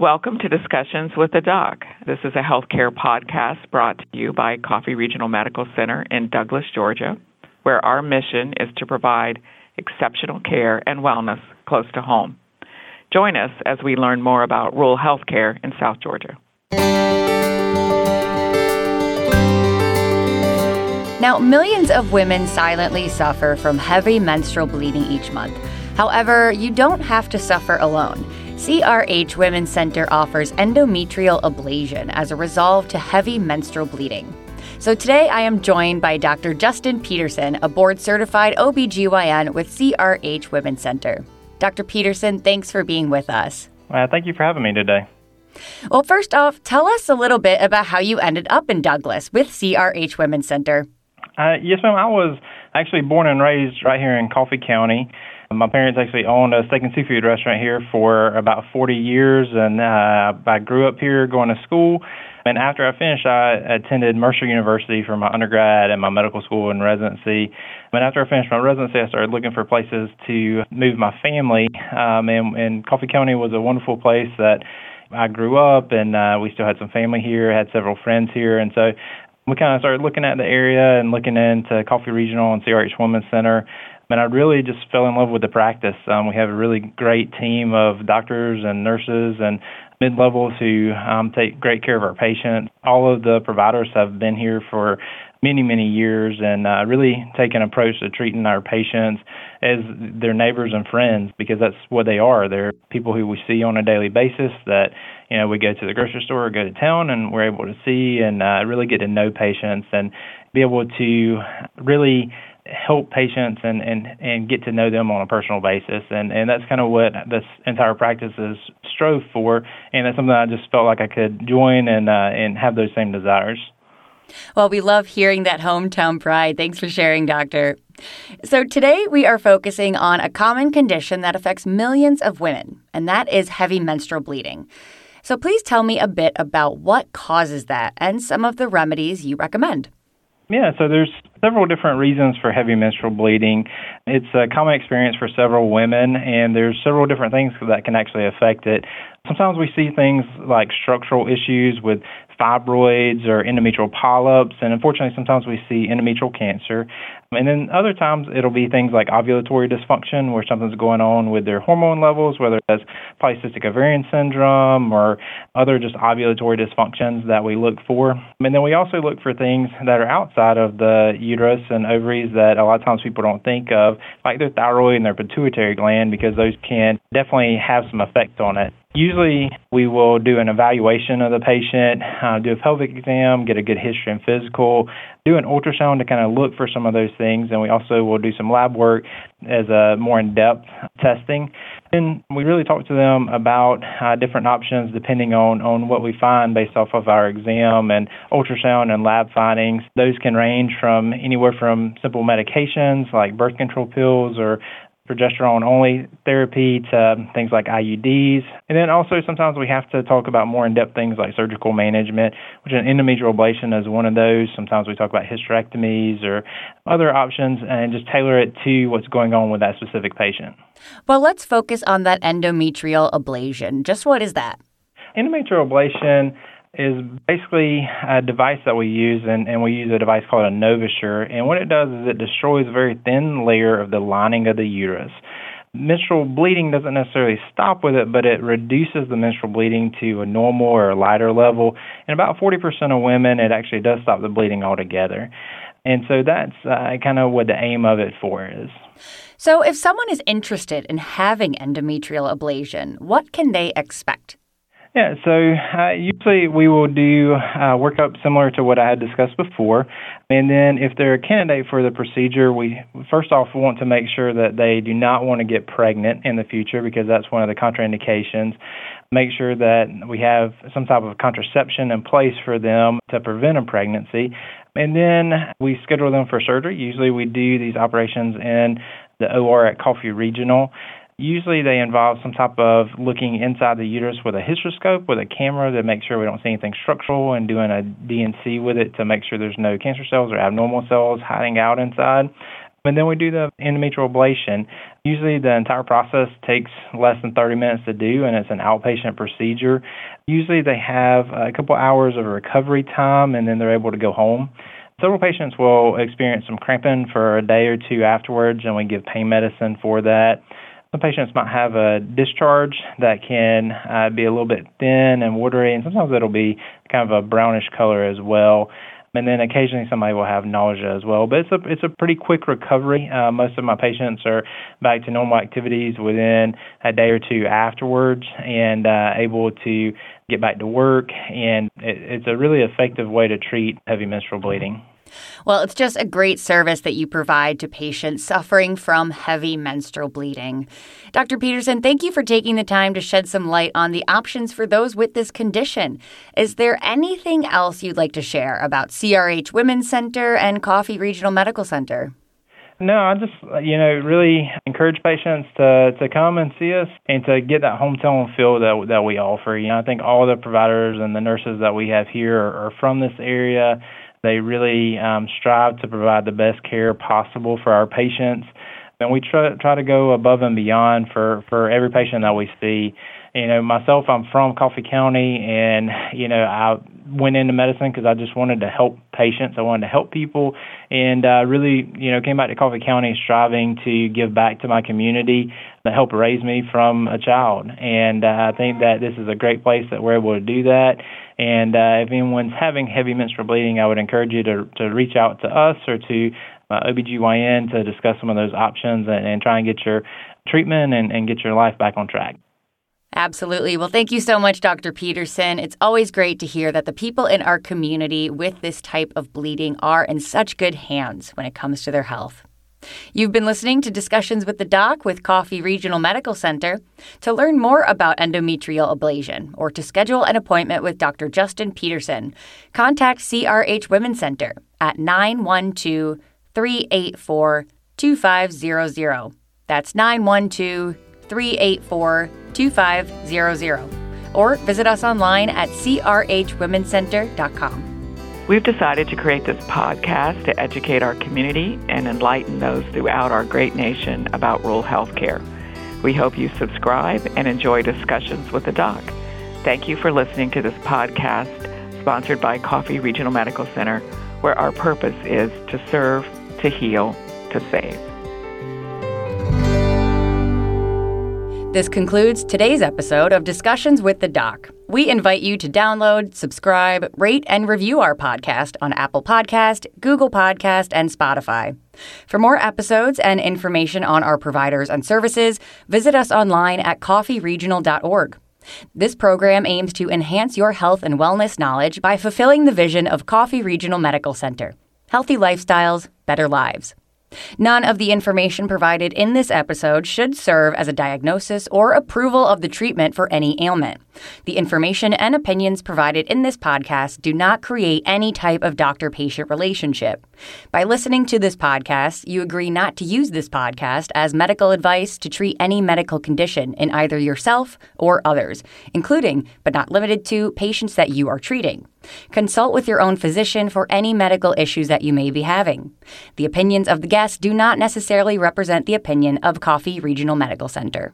Welcome to Discussions with the Doc. This is a healthcare podcast brought to you by Coffee Regional Medical Center in Douglas, Georgia, where our mission is to provide exceptional care and wellness close to home. Join us as we learn more about rural healthcare in South Georgia. Now, millions of women silently suffer from heavy menstrual bleeding each month. However, you don't have to suffer alone. CRH Women's Center offers endometrial ablation as a resolve to heavy menstrual bleeding. So today I am joined by Dr. Justin Peterson, a board certified OBGYN with CRH Women's Center. Dr. Peterson, thanks for being with us. Uh, thank you for having me today. Well, first off, tell us a little bit about how you ended up in Douglas with CRH Women's Center. Uh, yes, ma'am. I was actually born and raised right here in Coffee County. My parents actually owned a steak and seafood restaurant here for about 40 years, and uh, I grew up here going to school. And after I finished, I attended Mercer University for my undergrad and my medical school and residency. And after I finished my residency, I started looking for places to move my family. Um, and, and Coffee County was a wonderful place that I grew up, and uh, we still had some family here, had several friends here, and so we kind of started looking at the area and looking into Coffee Regional and CRH Women's Center. And I really just fell in love with the practice. Um, we have a really great team of doctors and nurses and mid levels who um, take great care of our patients. All of the providers have been here for many, many years and uh, really take an approach to treating our patients as their neighbors and friends because that's what they are. They're people who we see on a daily basis that, you know, we go to the grocery store or go to town and we're able to see and uh, really get to know patients and be able to really help patients and, and, and get to know them on a personal basis. And, and that's kind of what this entire practice is strove for. And that's something I just felt like I could join and, uh, and have those same desires. Well, we love hearing that hometown pride. Thanks for sharing, Doctor. So, today we are focusing on a common condition that affects millions of women, and that is heavy menstrual bleeding. So, please tell me a bit about what causes that and some of the remedies you recommend. Yeah, so there's several different reasons for heavy menstrual bleeding. It's a common experience for several women, and there's several different things that can actually affect it. Sometimes we see things like structural issues with fibroids or endometrial polyps, and unfortunately, sometimes we see endometrial cancer. And then other times it'll be things like ovulatory dysfunction, where something's going on with their hormone levels, whether it's polycystic ovarian syndrome or other just ovulatory dysfunctions that we look for. And then we also look for things that are outside of the uterus and ovaries that a lot of times people don't think of, like their thyroid and their pituitary gland, because those can definitely have some effect on it. Usually, we will do an evaluation of the patient, uh, do a pelvic exam, get a good history and physical, do an ultrasound to kind of look for some of those things, and we also will do some lab work as a more in-depth testing. And we really talk to them about uh, different options depending on, on what we find based off of our exam and ultrasound and lab findings. Those can range from anywhere from simple medications like birth control pills or progesterone only therapy to things like IUDs. And then also sometimes we have to talk about more in depth things like surgical management, which an endometrial ablation is one of those. Sometimes we talk about hysterectomies or other options and just tailor it to what's going on with that specific patient. Well, let's focus on that endometrial ablation. Just what is that? Endometrial ablation is basically a device that we use, and, and we use a device called a NovaSure. And what it does is it destroys a very thin layer of the lining of the uterus. Menstrual bleeding doesn't necessarily stop with it, but it reduces the menstrual bleeding to a normal or a lighter level. And about 40% of women, it actually does stop the bleeding altogether. And so that's uh, kind of what the aim of it for is. So, if someone is interested in having endometrial ablation, what can they expect? Yeah, so uh, usually we will do uh, workup similar to what I had discussed before. And then if they're a candidate for the procedure, we first off want to make sure that they do not want to get pregnant in the future because that's one of the contraindications. Make sure that we have some type of contraception in place for them to prevent a pregnancy. And then we schedule them for surgery. Usually we do these operations in the OR at Coffee Regional. Usually they involve some type of looking inside the uterus with a hysteroscope with a camera to make sure we don't see anything structural and doing a D&C with it to make sure there's no cancer cells or abnormal cells hiding out inside. And then we do the endometrial ablation. Usually the entire process takes less than 30 minutes to do, and it's an outpatient procedure. Usually they have a couple hours of recovery time, and then they're able to go home. Several patients will experience some cramping for a day or two afterwards, and we give pain medicine for that. Some patients might have a discharge that can uh, be a little bit thin and watery, and sometimes it'll be kind of a brownish color as well. And then occasionally somebody will have nausea as well. But it's a it's a pretty quick recovery. Uh, most of my patients are back to normal activities within a day or two afterwards, and uh, able to get back to work. And it, it's a really effective way to treat heavy menstrual bleeding. Well, it's just a great service that you provide to patients suffering from heavy menstrual bleeding. Dr. Peterson, thank you for taking the time to shed some light on the options for those with this condition. Is there anything else you'd like to share about CRH Women's Center and Coffee Regional Medical Center? No, I just you know really encourage patients to to come and see us and to get that hometown feel that that we offer. You know, I think all the providers and the nurses that we have here are, are from this area. They really um, strive to provide the best care possible for our patients, and we try try to go above and beyond for for every patient that we see. You know, myself, I'm from Coffee County, and you know, I went into medicine because I just wanted to help patients. I wanted to help people, and uh, really, you know, came back to Coffee County striving to give back to my community that helped raise me from a child. And uh, I think that this is a great place that we're able to do that. And uh, if anyone's having heavy menstrual bleeding, I would encourage you to, to reach out to us or to uh, OBGYN to discuss some of those options and, and try and get your treatment and, and get your life back on track. Absolutely. Well, thank you so much, Dr. Peterson. It's always great to hear that the people in our community with this type of bleeding are in such good hands when it comes to their health. You've been listening to Discussions with the Doc with Coffee Regional Medical Center. To learn more about endometrial ablation or to schedule an appointment with Dr. Justin Peterson, contact CRH Women's Center at 912 384 2500. That's 912 384 2500. Or visit us online at crhwomencenter.com. We've decided to create this podcast to educate our community and enlighten those throughout our great nation about rural health care. We hope you subscribe and enjoy discussions with the doc. Thank you for listening to this podcast sponsored by Coffee Regional Medical Center, where our purpose is to serve, to heal, to save. This concludes today's episode of Discussions with the Doc. We invite you to download, subscribe, rate, and review our podcast on Apple Podcast, Google Podcast, and Spotify. For more episodes and information on our providers and services, visit us online at coffeeregional.org. This program aims to enhance your health and wellness knowledge by fulfilling the vision of Coffee Regional Medical Center. Healthy lifestyles, better lives. None of the information provided in this episode should serve as a diagnosis or approval of the treatment for any ailment. The information and opinions provided in this podcast do not create any type of doctor patient relationship. By listening to this podcast, you agree not to use this podcast as medical advice to treat any medical condition in either yourself or others, including, but not limited to, patients that you are treating. Consult with your own physician for any medical issues that you may be having. The opinions of the guests do not necessarily represent the opinion of Coffee Regional Medical Center.